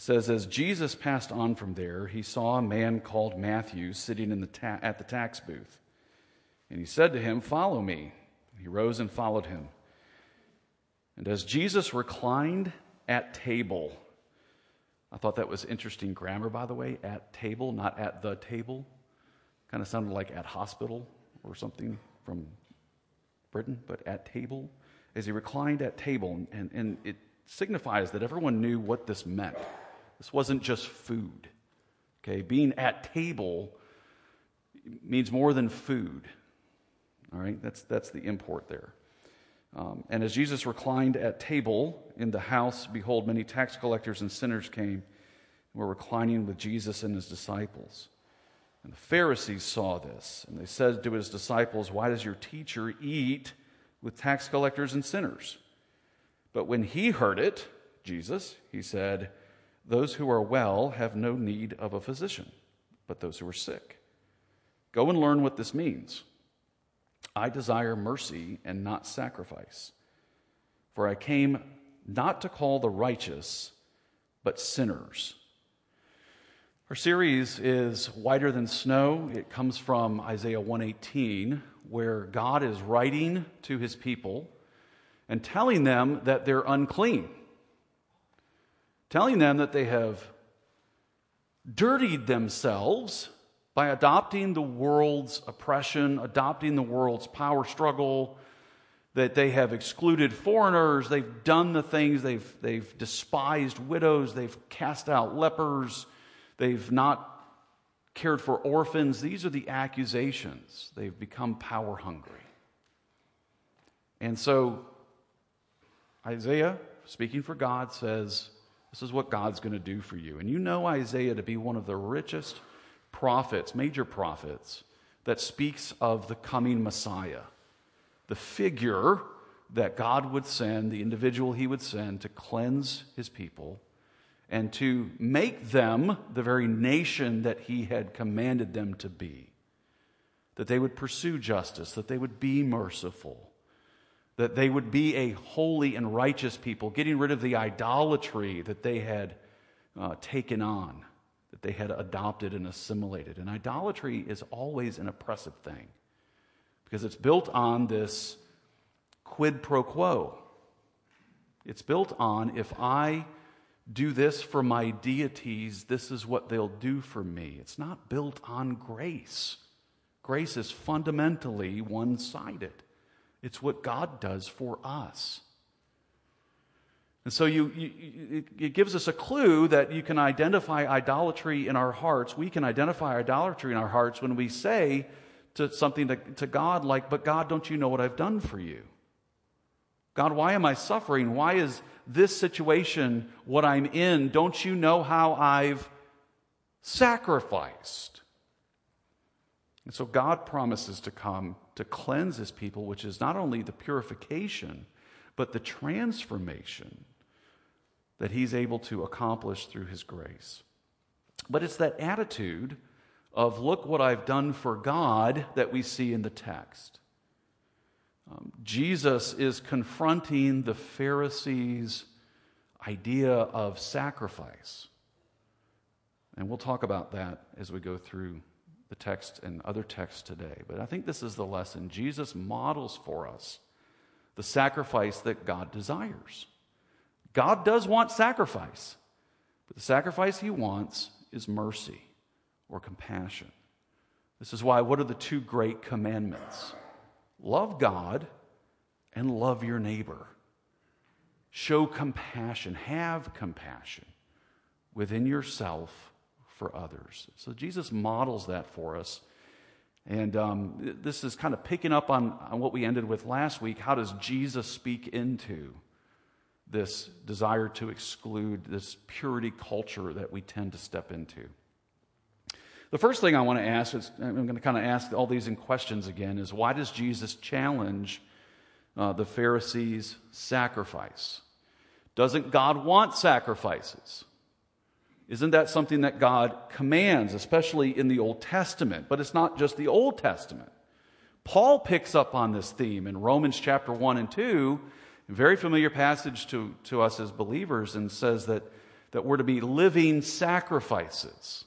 Says, As Jesus passed on from there, he saw a man called Matthew sitting in the ta- at the tax booth. And he said to him, Follow me. He rose and followed him. And as Jesus reclined at table, I thought that was interesting grammar, by the way, at table, not at the table. Kind of sounded like at hospital or something from Britain, but at table. As he reclined at table, and, and it signifies that everyone knew what this meant. This wasn't just food. Okay, being at table means more than food. All right, that's, that's the import there. Um, and as Jesus reclined at table in the house, behold, many tax collectors and sinners came and were reclining with Jesus and his disciples. And the Pharisees saw this, and they said to his disciples, Why does your teacher eat with tax collectors and sinners? But when he heard it, Jesus, he said, Those who are well have no need of a physician, but those who are sick. Go and learn what this means. I desire mercy and not sacrifice. For I came not to call the righteous, but sinners. Our series is Whiter Than Snow. It comes from Isaiah 118, where God is writing to his people and telling them that they're unclean, telling them that they have dirtied themselves by adopting the world's oppression, adopting the world's power struggle, that they have excluded foreigners, they've done the things, they've, they've despised widows, they've cast out lepers, they've not cared for orphans. These are the accusations. They've become power hungry. And so Isaiah, speaking for God, says, This is what God's going to do for you. And you know Isaiah to be one of the richest prophets, major prophets, that speaks of the coming Messiah, the figure that God would send, the individual he would send to cleanse his people and to make them the very nation that he had commanded them to be. That they would pursue justice, that they would be merciful, that they would be a holy and righteous people, getting rid of the idolatry that they had uh, taken on that they had adopted and assimilated. And idolatry is always an oppressive thing because it's built on this quid pro quo. It's built on if I do this for my deities, this is what they'll do for me. It's not built on grace. Grace is fundamentally one sided, it's what God does for us. And so you, you, it gives us a clue that you can identify idolatry in our hearts. We can identify idolatry in our hearts when we say to something to, to God like, But God, don't you know what I've done for you? God, why am I suffering? Why is this situation what I'm in? Don't you know how I've sacrificed? And so God promises to come to cleanse his people, which is not only the purification, but the transformation that he's able to accomplish through his grace. But it's that attitude of, look what I've done for God, that we see in the text. Um, Jesus is confronting the Pharisees' idea of sacrifice. And we'll talk about that as we go through the text and other texts today. But I think this is the lesson. Jesus models for us the sacrifice that God desires. God does want sacrifice, but the sacrifice he wants is mercy or compassion. This is why, what are the two great commandments? Love God and love your neighbor. Show compassion, have compassion within yourself for others. So Jesus models that for us. And um, this is kind of picking up on, on what we ended with last week. How does Jesus speak into this desire to exclude this purity culture that we tend to step into. The first thing I want to ask is I'm going to kind of ask all these in questions again is why does Jesus challenge uh, the Pharisees' sacrifice? Doesn't God want sacrifices? Isn't that something that God commands, especially in the Old Testament? But it's not just the Old Testament. Paul picks up on this theme in Romans chapter 1 and 2 a very familiar passage to, to us as believers and says that, that we're to be living sacrifices.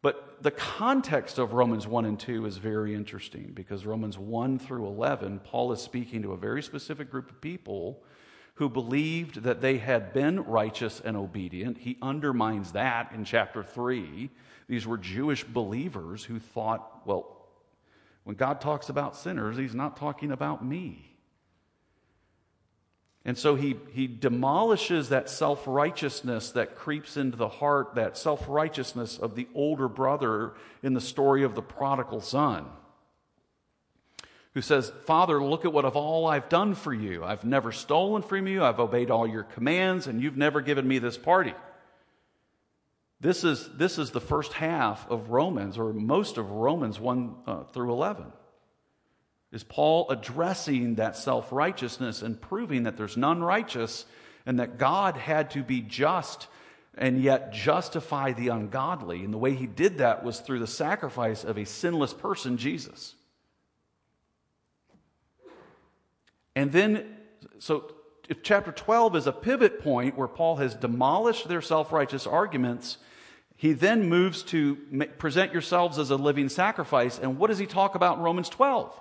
But the context of Romans 1 and 2 is very interesting because Romans 1 through 11, Paul is speaking to a very specific group of people who believed that they had been righteous and obedient. He undermines that in chapter 3. These were Jewish believers who thought, well, when God talks about sinners, he's not talking about me. And so he, he demolishes that self righteousness that creeps into the heart, that self righteousness of the older brother in the story of the prodigal son, who says, Father, look at what of all I've done for you. I've never stolen from you, I've obeyed all your commands, and you've never given me this party. This is, this is the first half of Romans, or most of Romans 1 uh, through 11. Is Paul addressing that self righteousness and proving that there's none righteous and that God had to be just and yet justify the ungodly? And the way he did that was through the sacrifice of a sinless person, Jesus. And then, so if chapter 12 is a pivot point where Paul has demolished their self righteous arguments, he then moves to present yourselves as a living sacrifice. And what does he talk about in Romans 12?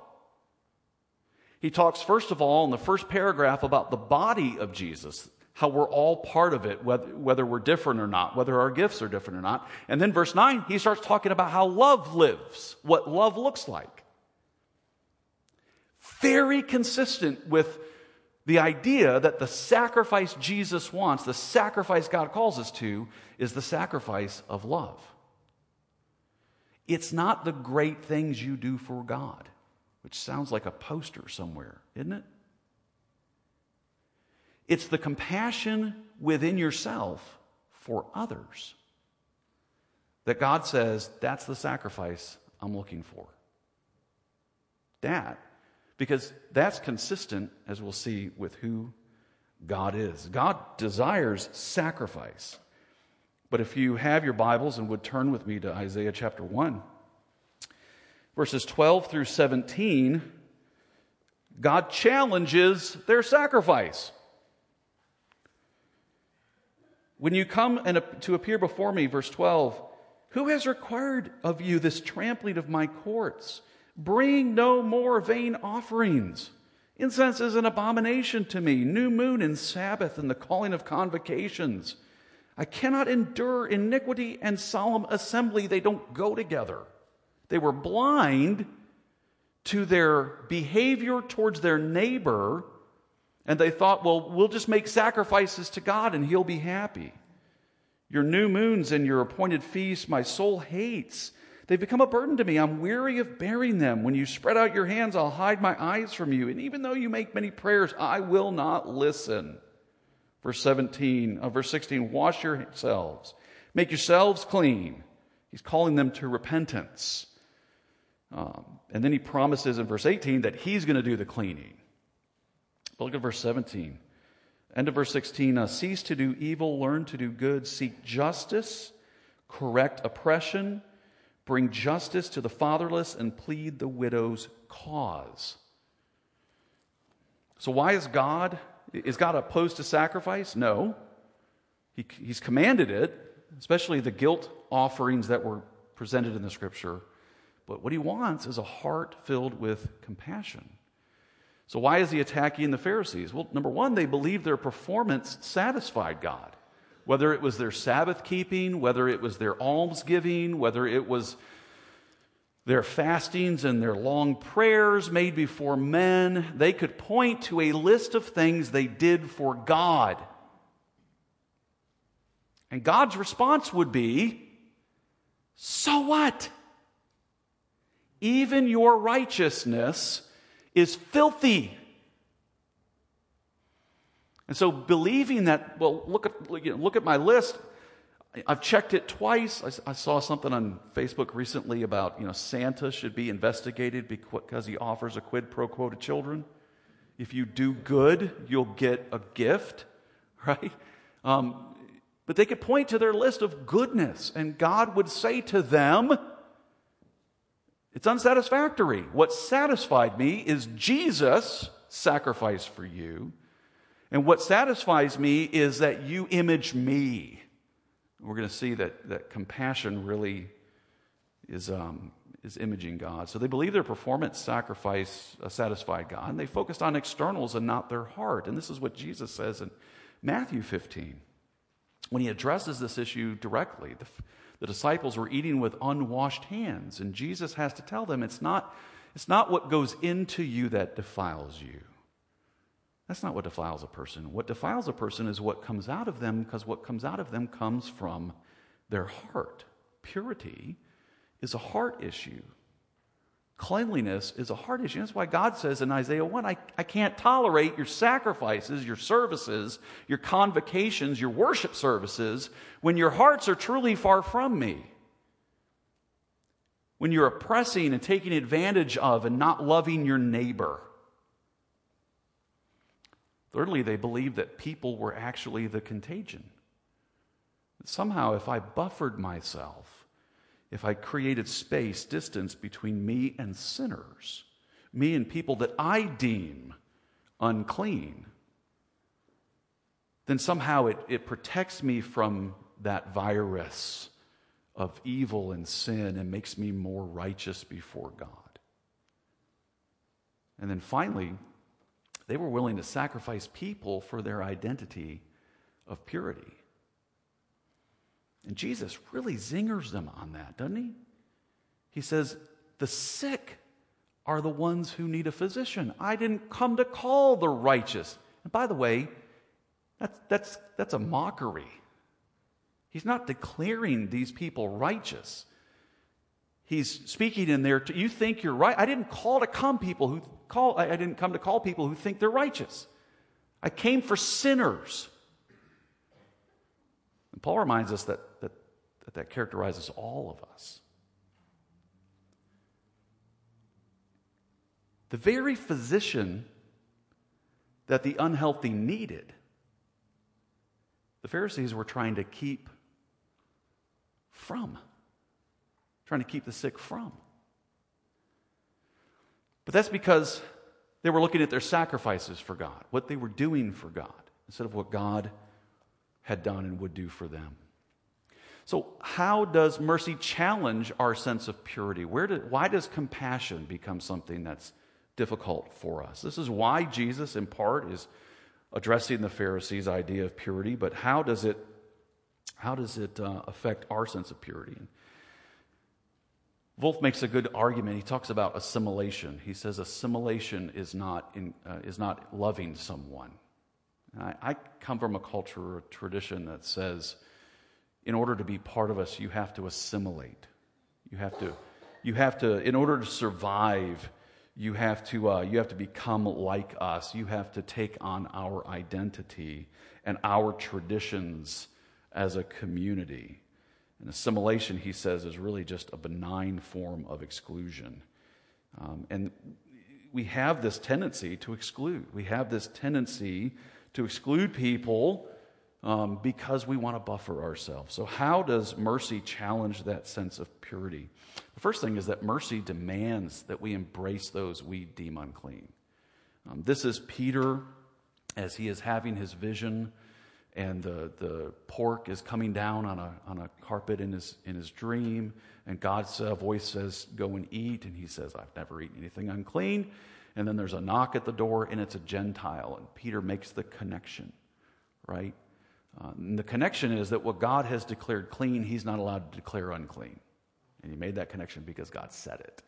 He talks, first of all, in the first paragraph about the body of Jesus, how we're all part of it, whether, whether we're different or not, whether our gifts are different or not. And then verse 9, he starts talking about how love lives, what love looks like. Very consistent with the idea that the sacrifice Jesus wants, the sacrifice God calls us to, is the sacrifice of love. It's not the great things you do for God which sounds like a poster somewhere, isn't it? It's the compassion within yourself for others that God says, that's the sacrifice I'm looking for. That, because that's consistent, as we'll see, with who God is. God desires sacrifice. But if you have your Bibles and would turn with me to Isaiah chapter 1 verses 12 through 17, God challenges their sacrifice. When you come and to appear before me, verse 12, who has required of you this trampling of my courts? Bring no more vain offerings. Incense is an abomination to me, new moon and Sabbath and the calling of convocations. I cannot endure iniquity and solemn assembly, they don't go together. They were blind to their behavior towards their neighbor, and they thought, well, we'll just make sacrifices to God and He'll be happy. Your new moons and your appointed feasts, my soul hates. They've become a burden to me. I'm weary of bearing them. When you spread out your hands, I'll hide my eyes from you. And even though you make many prayers, I will not listen. Verse 17, uh, verse 16, wash yourselves, make yourselves clean. He's calling them to repentance. Um, and then he promises in verse 18 that he's going to do the cleaning. But look at verse 17. End of verse 16 uh, cease to do evil, learn to do good, seek justice, correct oppression, bring justice to the fatherless, and plead the widow's cause. So, why is God? Is God opposed to sacrifice? No. He, he's commanded it, especially the guilt offerings that were presented in the scripture. But what he wants is a heart filled with compassion. So, why is he attacking the Pharisees? Well, number one, they believed their performance satisfied God. Whether it was their Sabbath keeping, whether it was their alms giving, whether it was their fastings and their long prayers made before men, they could point to a list of things they did for God. And God's response would be, So what? even your righteousness is filthy. And so, believing that, well, look at, look at my list. I've checked it twice. I, I, saw something on Facebook recently about, you know, Santa should be investigated because he offers a quid pro quo to children. If you do good, you'll get a gift, right? Um, but they could point to their list of goodness, and God would say to them, it's unsatisfactory. What satisfied me is Jesus' sacrifice for you. And what satisfies me is that you image me. We're going to see that, that compassion really is, um, is imaging God. So they believe their performance sacrifice uh, satisfied God, and they focused on externals and not their heart. And this is what Jesus says in Matthew 15 when he addresses this issue directly. The, the disciples were eating with unwashed hands, and Jesus has to tell them it's not, it's not what goes into you that defiles you. That's not what defiles a person. What defiles a person is what comes out of them, because what comes out of them comes from their heart. Purity is a heart issue. Cleanliness is a heart issue. That's why God says in Isaiah 1 I, I can't tolerate your sacrifices, your services, your convocations, your worship services when your hearts are truly far from me. When you're oppressing and taking advantage of and not loving your neighbor. Thirdly, they believed that people were actually the contagion. Somehow, if I buffered myself, if I created space, distance between me and sinners, me and people that I deem unclean, then somehow it, it protects me from that virus of evil and sin and makes me more righteous before God. And then finally, they were willing to sacrifice people for their identity of purity. And Jesus really zingers them on that, doesn't he? He says, The sick are the ones who need a physician. I didn't come to call the righteous. And by the way, that's, that's, that's a mockery. He's not declaring these people righteous. He's speaking in there to you think you're right. I didn't call to come people who call I didn't come to call people who think they're righteous. I came for sinners. And Paul reminds us that that, that, that characterizes all of us. The very physician that the unhealthy needed, the Pharisees were trying to keep from, trying to keep the sick from. But that's because they were looking at their sacrifices for God, what they were doing for God, instead of what God had done and would do for them. So, how does mercy challenge our sense of purity? Where do, why does compassion become something that's difficult for us? This is why Jesus, in part, is addressing the Pharisees' idea of purity, but how does it, how does it uh, affect our sense of purity? Volf makes a good argument. He talks about assimilation. He says assimilation is not, in, uh, is not loving someone. I, I, come from a culture or a tradition that says, in order to be part of us, you have to assimilate. You have to, you have to in order to survive, you have to, uh, you have to become like us. You have to take on our identity and our traditions as a community. And assimilation, he says, is really just a benign form of exclusion. Um, and we have this tendency to exclude. We have this tendency to exclude people um, because we want to buffer ourselves. So, how does mercy challenge that sense of purity? The first thing is that mercy demands that we embrace those we deem unclean. Um, this is Peter as he is having his vision and the, the pork is coming down on a, on a carpet in his, in his dream. And God's uh, voice says, Go and eat. And he says, I've never eaten anything unclean. And then there's a knock at the door, and it's a Gentile. And Peter makes the connection, right? Uh, and the connection is that what God has declared clean, he's not allowed to declare unclean. And he made that connection because God said it.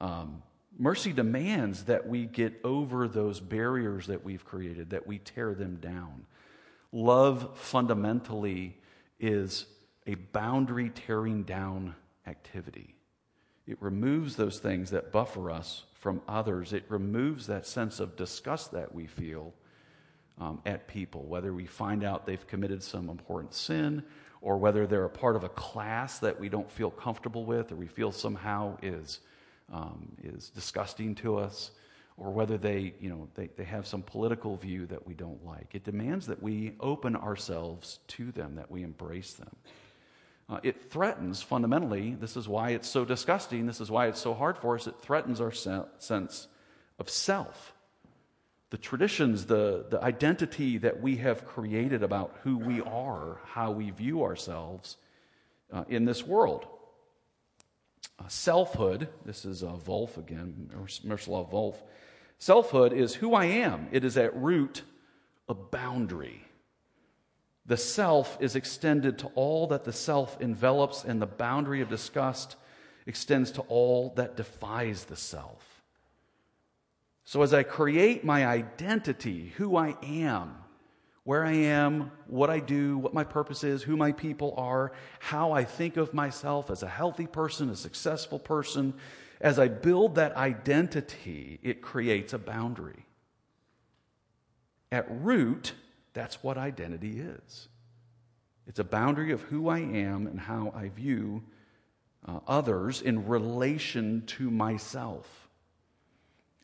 Um, Mercy demands that we get over those barriers that we've created, that we tear them down. Love fundamentally is a boundary tearing down activity. It removes those things that buffer us from others. It removes that sense of disgust that we feel um, at people, whether we find out they've committed some important sin or whether they're a part of a class that we don't feel comfortable with or we feel somehow is um, is disgusting to us, or whether they, you know, they, they have some political view that we don't like. It demands that we open ourselves to them, that we embrace them. Uh, it threatens, fundamentally, this is why it's so disgusting, this is why it's so hard for us, it threatens our se- sense of self. the traditions, the, the identity that we have created about who we are, how we view ourselves uh, in this world. Selfhood, this is uh, Volf again, Miroslav Volf. Selfhood is who I am. It is at root a boundary. The self is extended to all that the self envelops, and the boundary of disgust extends to all that defies the self. So, as I create my identity, who I am, where I am, what I do, what my purpose is, who my people are, how I think of myself as a healthy person, a successful person, as I build that identity, it creates a boundary. At root, that's what identity is it's a boundary of who I am and how I view uh, others in relation to myself.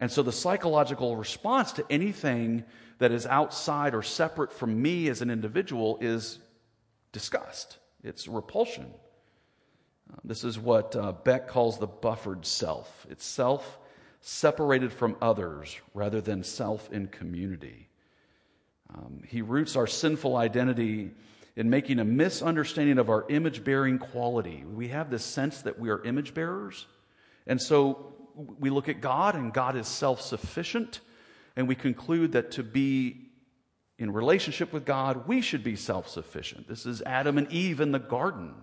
And so the psychological response to anything that is outside or separate from me as an individual is disgust, it's repulsion. Uh, this is what uh, Beck calls the buffered self. It's self separated from others rather than self in community. Um, he roots our sinful identity in making a misunderstanding of our image bearing quality. We have this sense that we are image bearers. And so we look at God, and God is self sufficient, and we conclude that to be in relationship with God, we should be self sufficient. This is Adam and Eve in the garden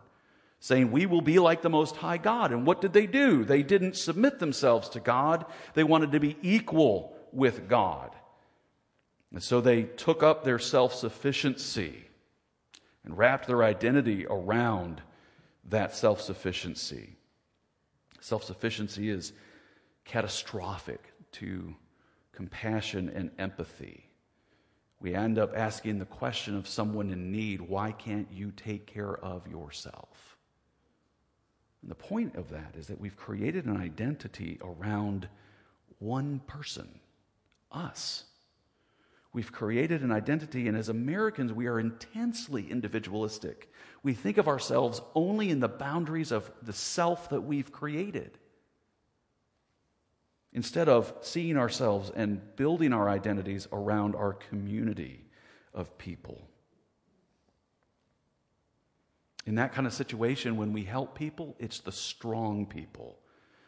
saying, We will be like the Most High God. And what did they do? They didn't submit themselves to God, they wanted to be equal with God. And so they took up their self sufficiency and wrapped their identity around that self sufficiency. Self sufficiency is catastrophic to compassion and empathy. We end up asking the question of someone in need why can't you take care of yourself? And the point of that is that we've created an identity around one person, us. We've created an identity, and as Americans, we are intensely individualistic. We think of ourselves only in the boundaries of the self that we've created instead of seeing ourselves and building our identities around our community of people. In that kind of situation, when we help people, it's the strong people,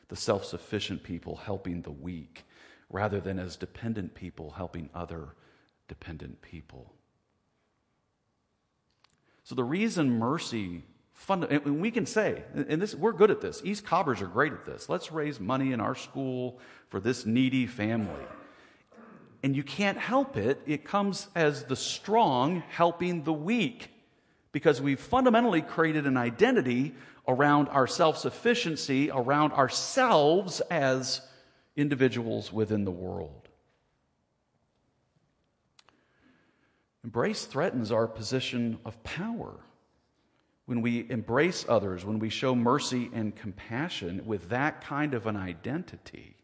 the self sufficient people helping the weak, rather than as dependent people helping other dependent people. So, the reason mercy Funda- and we can say, and this, we're good at this. East Cobbers are great at this. Let's raise money in our school for this needy family. And you can't help it. It comes as the strong helping the weak because we've fundamentally created an identity around our self sufficiency, around ourselves as individuals within the world. Embrace threatens our position of power when we embrace others, when we show mercy and compassion with that kind of an identity,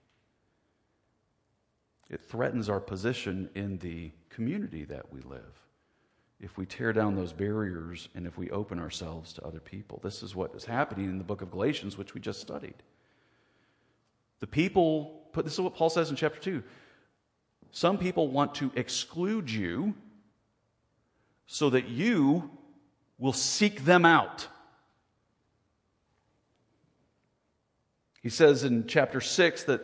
it threatens our position in the community that we live. If we tear down those barriers and if we open ourselves to other people, this is what is happening in the book of Galatians, which we just studied. The people, this is what Paul says in chapter 2. Some people want to exclude you so that you will seek them out. He says in chapter 6 that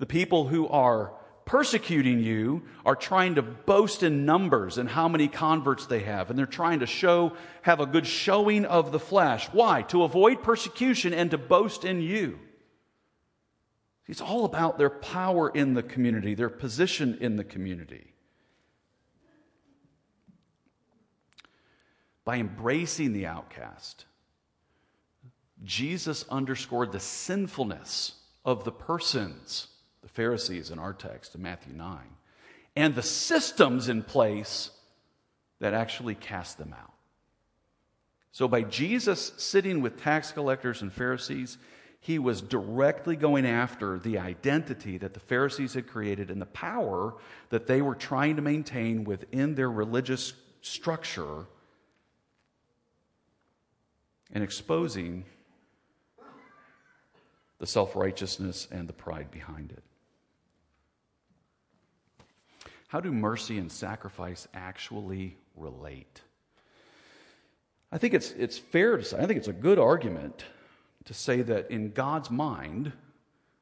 the people who are persecuting you are trying to boast in numbers and how many converts they have. And they're trying to show, have a good showing of the flesh. Why? To avoid persecution and to boast in you. It's all about their power in the community, their position in the community. By embracing the outcast, Jesus underscored the sinfulness of the persons, the Pharisees in our text in Matthew 9, and the systems in place that actually cast them out. So, by Jesus sitting with tax collectors and Pharisees, he was directly going after the identity that the Pharisees had created and the power that they were trying to maintain within their religious structure and exposing the self righteousness and the pride behind it. How do mercy and sacrifice actually relate? I think it's, it's fair to say, I think it's a good argument to say that in God's mind,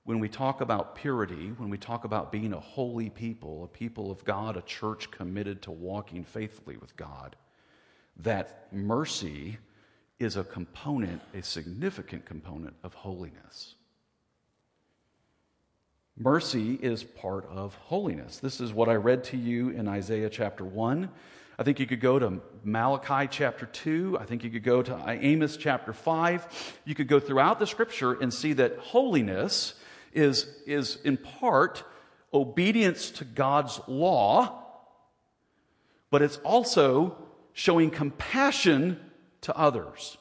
when we talk about purity, when we talk about being a holy people, a people of God, a church committed to walking faithfully with God, that mercy is a component, a significant component of holiness. Mercy is part of holiness. This is what I read to you in Isaiah chapter 1. I think you could go to Malachi chapter 2. I think you could go to Amos chapter 5. You could go throughout the scripture and see that holiness is, is in part obedience to God's law, but it's also showing compassion to others.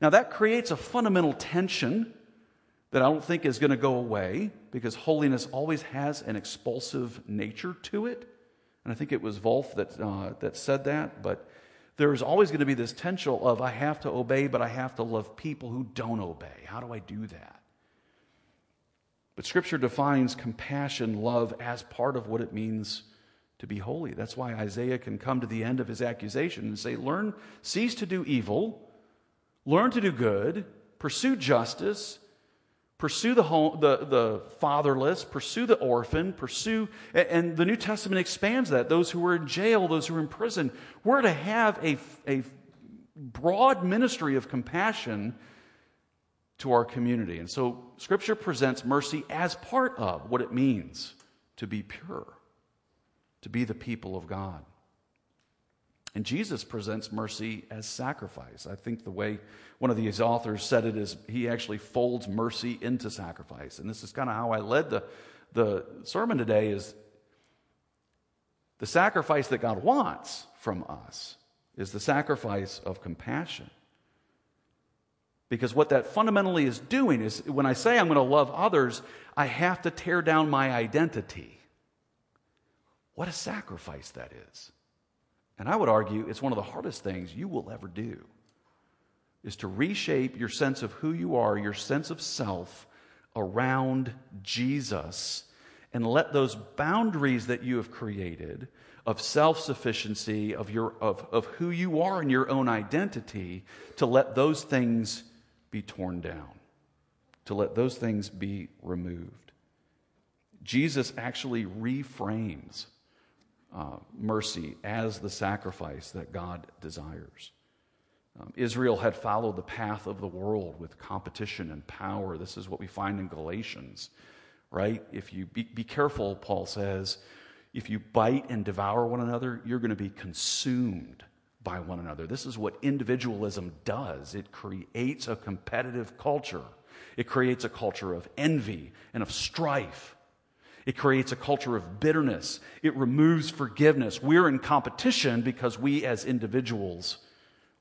Now, that creates a fundamental tension that I don't think is going to go away because holiness always has an expulsive nature to it. And I think it was Volf that, uh, that said that. But there's always going to be this tension of I have to obey, but I have to love people who don't obey. How do I do that? But Scripture defines compassion, love, as part of what it means to be holy. That's why Isaiah can come to the end of his accusation and say, Learn, cease to do evil, learn to do good, pursue justice, Pursue the, home, the, the fatherless, pursue the orphan, pursue, and the New Testament expands that. Those who were in jail, those who were in prison. We're to have a, a broad ministry of compassion to our community. And so Scripture presents mercy as part of what it means to be pure, to be the people of God. And Jesus presents mercy as sacrifice. I think the way one of these authors said it is he actually folds mercy into sacrifice. And this is kind of how I led the, the sermon today is the sacrifice that God wants from us is the sacrifice of compassion. Because what that fundamentally is doing is when I say I'm going to love others, I have to tear down my identity. What a sacrifice that is. And I would argue it's one of the hardest things you will ever do is to reshape your sense of who you are, your sense of self around Jesus and let those boundaries that you have created of self-sufficiency of your of, of who you are and your own identity to let those things be torn down to let those things be removed jesus actually reframes uh, mercy as the sacrifice that God desires. Um, Israel had followed the path of the world with competition and power. This is what we find in Galatians, right? If you be, be careful, Paul says, if you bite and devour one another, you're going to be consumed by one another. This is what individualism does it creates a competitive culture, it creates a culture of envy and of strife. It creates a culture of bitterness. It removes forgiveness. We're in competition because we as individuals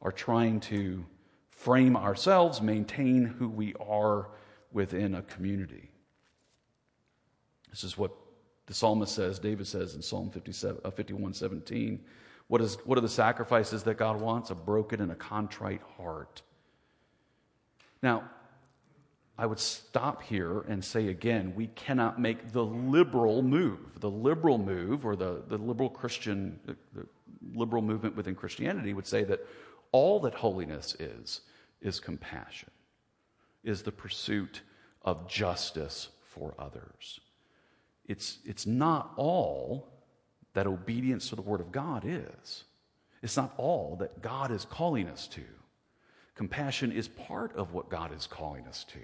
are trying to frame ourselves, maintain who we are within a community. This is what the psalmist says, David says in Psalm 57, uh, 51 17. What, is, what are the sacrifices that God wants? A broken and a contrite heart. Now, I would stop here and say again, we cannot make the liberal move. The liberal move, or the, the liberal Christian, the, liberal movement within Christianity would say that all that holiness is, is compassion, is the pursuit of justice for others. It's, it's not all that obedience to the Word of God is. It's not all that God is calling us to. Compassion is part of what God is calling us to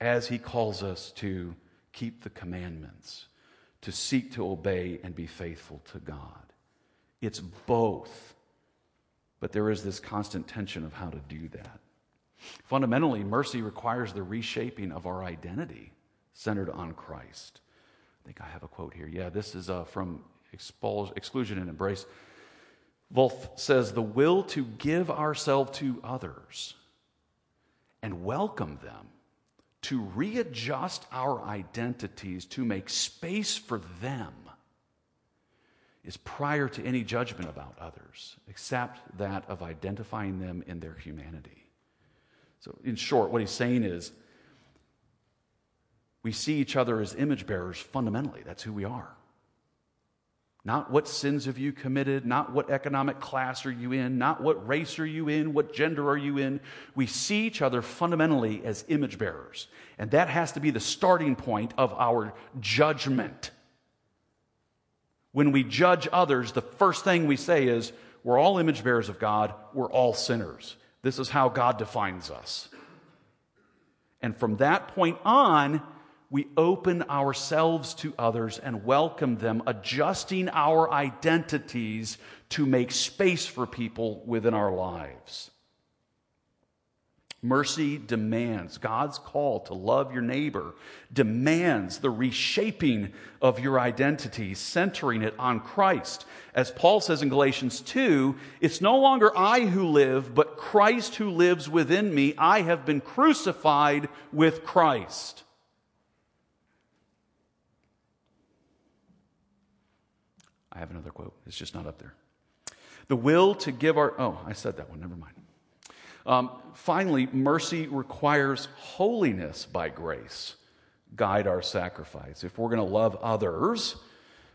as he calls us to keep the commandments, to seek to obey and be faithful to God. It's both, but there is this constant tension of how to do that. Fundamentally, mercy requires the reshaping of our identity centered on Christ. I think I have a quote here. Yeah, this is uh, from Expul- Exclusion and Embrace. Volf says, The will to give ourselves to others and welcome them to readjust our identities to make space for them is prior to any judgment about others, except that of identifying them in their humanity. So, in short, what he's saying is we see each other as image bearers fundamentally. That's who we are. Not what sins have you committed, not what economic class are you in, not what race are you in, what gender are you in. We see each other fundamentally as image bearers. And that has to be the starting point of our judgment. When we judge others, the first thing we say is, we're all image bearers of God, we're all sinners. This is how God defines us. And from that point on, we open ourselves to others and welcome them, adjusting our identities to make space for people within our lives. Mercy demands, God's call to love your neighbor demands the reshaping of your identity, centering it on Christ. As Paul says in Galatians 2, it's no longer I who live, but Christ who lives within me. I have been crucified with Christ. I have another quote. It's just not up there. The will to give our. Oh, I said that one. Never mind. Um, finally, mercy requires holiness by grace. Guide our sacrifice. If we're going to love others,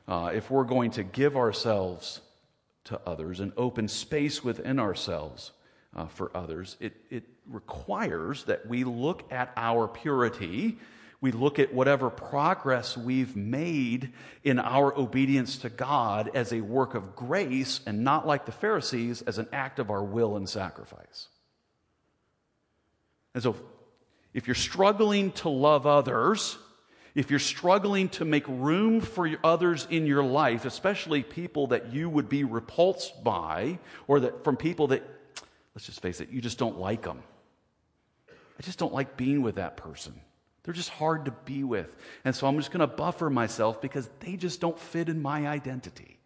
uh, if we're going to give ourselves to others and open space within ourselves uh, for others, it, it requires that we look at our purity we look at whatever progress we've made in our obedience to God as a work of grace and not like the Pharisees as an act of our will and sacrifice. And so, if you're struggling to love others, if you're struggling to make room for others in your life, especially people that you would be repulsed by, or that from people that, let's just face it, you just don't like them. I just don't like being with that person. They're just hard to be with. And so I'm just going to buffer myself because they just don't fit in my identity.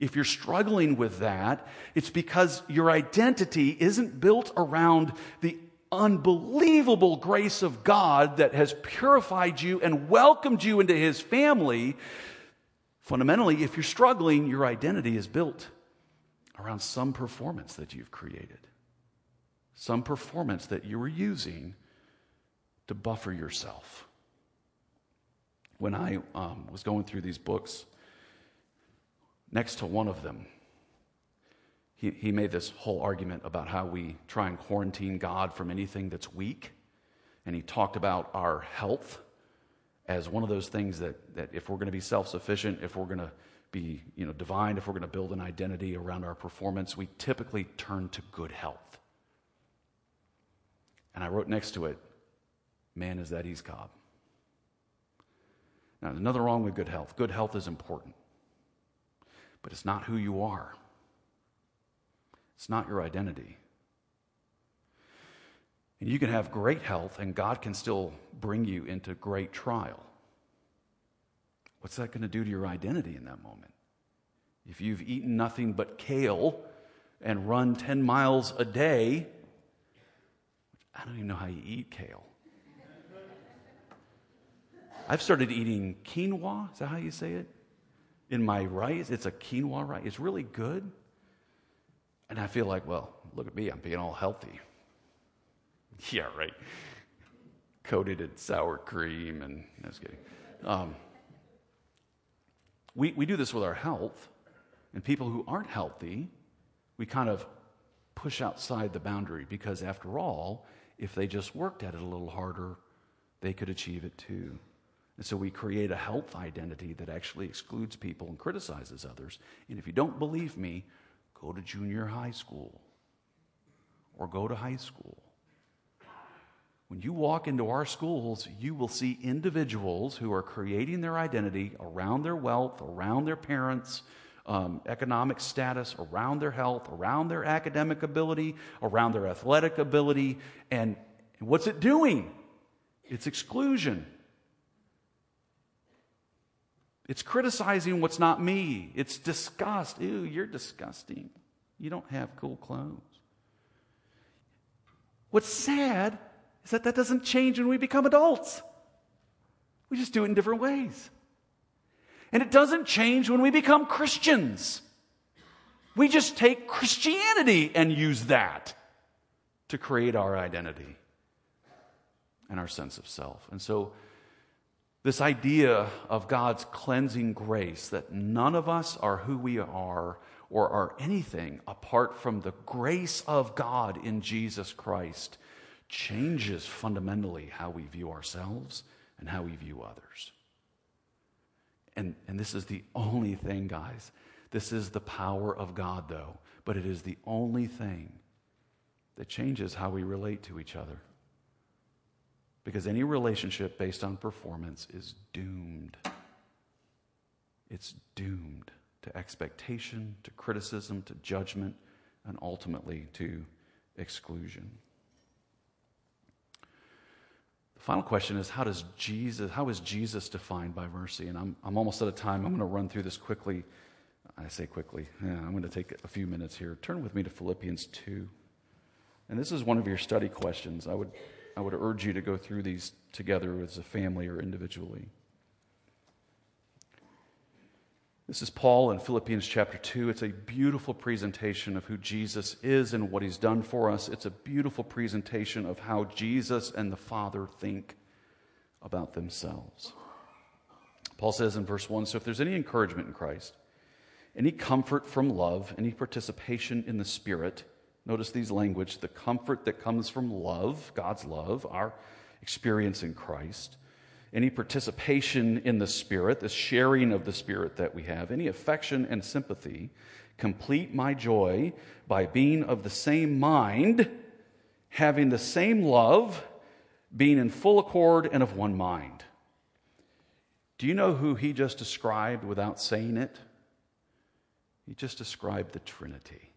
If you're struggling with that, it's because your identity isn't built around the unbelievable grace of God that has purified you and welcomed you into his family. Fundamentally, if you're struggling, your identity is built around some performance that you've created, some performance that you were using to buffer yourself. When I um, was going through these books, next to one of them, he, he made this whole argument about how we try and quarantine God from anything that's weak. And he talked about our health as one of those things that, that if we're going to be self sufficient, if we're going to be you know, divine, if we're going to build an identity around our performance, we typically turn to good health. And I wrote next to it, man is that East Cobb. Now, there's nothing wrong with good health. Good health is important, but it's not who you are, it's not your identity. And you can have great health, and God can still bring you into great trial. What's that going to do to your identity in that moment? If you've eaten nothing but kale and run 10 miles a day, I don't even know how you eat kale. I've started eating quinoa. Is that how you say it? In my rice, it's a quinoa rice. It's really good. And I feel like, well, look at me, I'm being all healthy. Yeah, right. Coated in sour cream and no, just kidding. Um, we, we do this with our health, and people who aren't healthy, we kind of push outside the boundary because, after all, if they just worked at it a little harder, they could achieve it too. And so we create a health identity that actually excludes people and criticizes others. And if you don't believe me, go to junior high school or go to high school. When you walk into our schools, you will see individuals who are creating their identity around their wealth, around their parents, um, economic status, around their health, around their academic ability, around their athletic ability. And, and what's it doing? It's exclusion. It's criticizing what's not me. It's disgust. Ew, you're disgusting. You don't have cool clothes. What's sad is that that doesn't change when we become adults. We just do it in different ways. And it doesn't change when we become Christians. We just take Christianity and use that to create our identity and our sense of self. And so This idea of God's cleansing grace, that none of us are who we are or are anything apart from the grace of God in Jesus Christ, changes fundamentally how we view ourselves and how we view others. And, and this is the only thing, guys. This is the power of God, though, but it is the only thing that changes how we relate to each other. Because any relationship based on performance is doomed. It's doomed to expectation, to criticism, to judgment, and ultimately to exclusion. The final question is how does Jesus how is Jesus defined by mercy? And I'm I'm almost out of time. I'm going to run through this quickly. I say quickly. Yeah, I'm going to take a few minutes here. Turn with me to Philippians 2. And this is one of your study questions. I would I would urge you to go through these together as a family or individually. This is Paul in Philippians chapter 2. It's a beautiful presentation of who Jesus is and what he's done for us. It's a beautiful presentation of how Jesus and the Father think about themselves. Paul says in verse 1 So if there's any encouragement in Christ, any comfort from love, any participation in the Spirit, Notice these language the comfort that comes from love, God's love, our experience in Christ, any participation in the Spirit, the sharing of the Spirit that we have, any affection and sympathy, complete my joy by being of the same mind, having the same love, being in full accord and of one mind. Do you know who he just described without saying it? He just described the Trinity.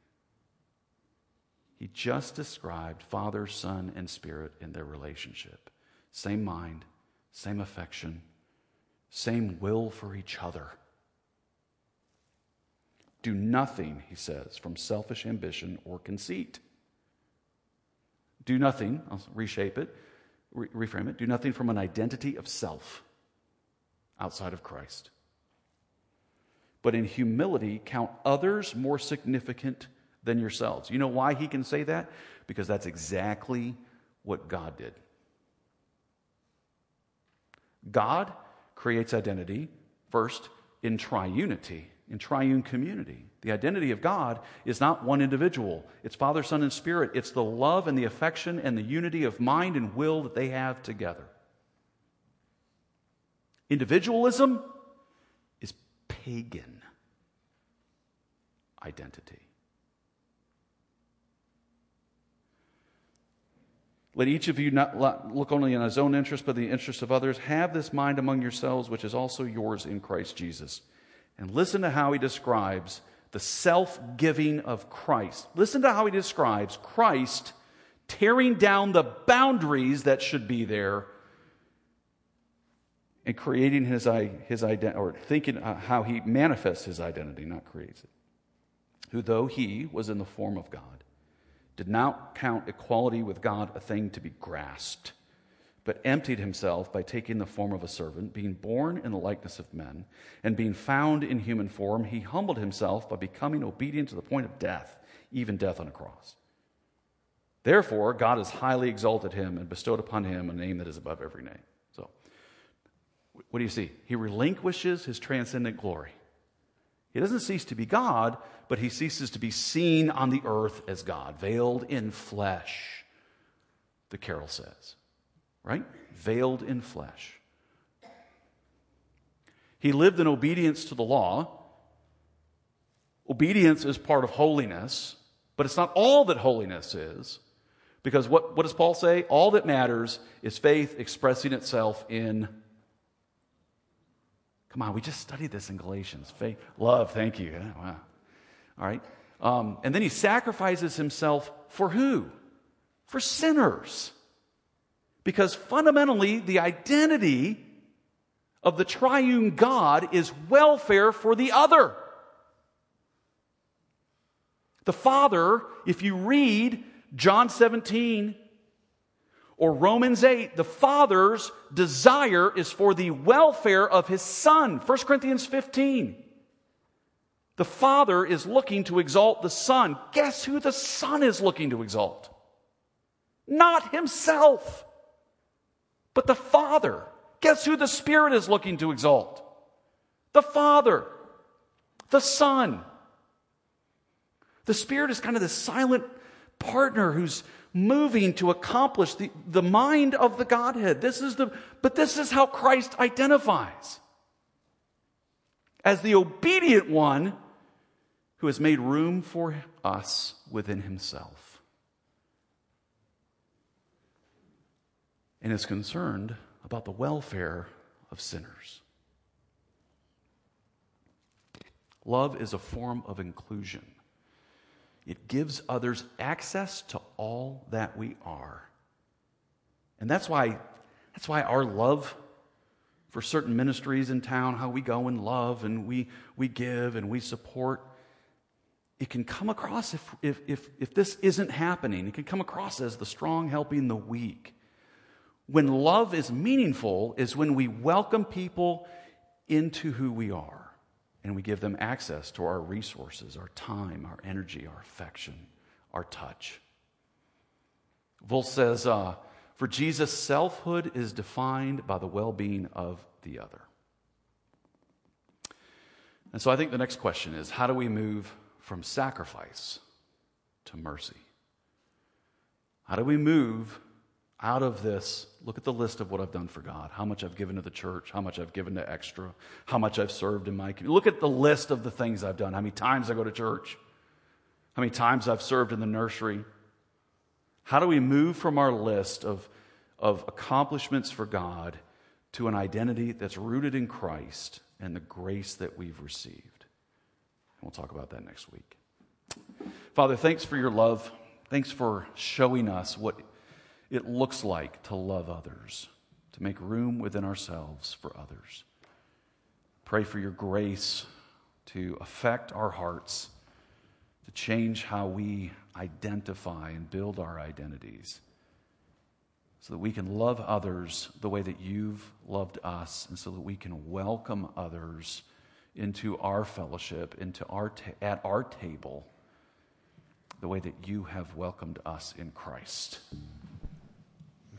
He just described Father, Son, and Spirit in their relationship. Same mind, same affection, same will for each other. Do nothing, he says, from selfish ambition or conceit. Do nothing, I'll reshape it, re- reframe it. Do nothing from an identity of self outside of Christ. But in humility, count others more significant than yourselves. You know why he can say that? Because that's exactly what God did. God creates identity first in triunity, in triune community. The identity of God is not one individual, it's Father, Son, and Spirit. It's the love and the affection and the unity of mind and will that they have together. Individualism is pagan identity. Let each of you not look only on his own interest, but the interest of others. Have this mind among yourselves, which is also yours in Christ Jesus. And listen to how he describes the self giving of Christ. Listen to how he describes Christ tearing down the boundaries that should be there and creating his, his identity, or thinking uh, how he manifests his identity, not creates it. Who, though he was in the form of God, did not count equality with God a thing to be grasped, but emptied himself by taking the form of a servant, being born in the likeness of men, and being found in human form, he humbled himself by becoming obedient to the point of death, even death on a cross. Therefore, God has highly exalted him and bestowed upon him a name that is above every name. So, what do you see? He relinquishes his transcendent glory. He doesn't cease to be God, but he ceases to be seen on the earth as God, veiled in flesh, the carol says. Right? Veiled in flesh. He lived in obedience to the law. Obedience is part of holiness, but it's not all that holiness is. Because what, what does Paul say? All that matters is faith expressing itself in Come on, we just studied this in Galatians. Faith, love, thank you. Yeah, wow. All right. Um, and then he sacrifices himself for who? For sinners. Because fundamentally, the identity of the triune God is welfare for the other. The Father, if you read John 17, or Romans 8, the Father's desire is for the welfare of His Son. 1 Corinthians 15. The Father is looking to exalt the Son. Guess who the Son is looking to exalt? Not Himself, but the Father. Guess who the Spirit is looking to exalt? The Father, the Son. The Spirit is kind of the silent partner who's moving to accomplish the, the mind of the Godhead. This is the, but this is how Christ identifies as the obedient one who has made room for us within himself and is concerned about the welfare of sinners. Love is a form of inclusion. It gives others access to all that we are. And that's why, that's why our love for certain ministries in town, how we go and love and we, we give and we support, it can come across if, if, if, if this isn't happening, it can come across as the strong helping the weak. When love is meaningful, is when we welcome people into who we are and we give them access to our resources, our time, our energy, our affection, our touch. Volf says, uh, for Jesus, selfhood is defined by the well being of the other. And so I think the next question is how do we move from sacrifice to mercy? How do we move out of this, look at the list of what I've done for God, how much I've given to the church, how much I've given to extra, how much I've served in my community. Look at the list of the things I've done, how many times I go to church, how many times I've served in the nursery. How do we move from our list of, of accomplishments for God to an identity that's rooted in Christ and the grace that we've received? And we'll talk about that next week. Father, thanks for your love. Thanks for showing us what it looks like to love others, to make room within ourselves for others. Pray for your grace to affect our hearts, to change how we identify and build our identities, so that we can love others the way that you've loved us, and so that we can welcome others into our fellowship, into our ta- at our table, the way that you have welcomed us in Christ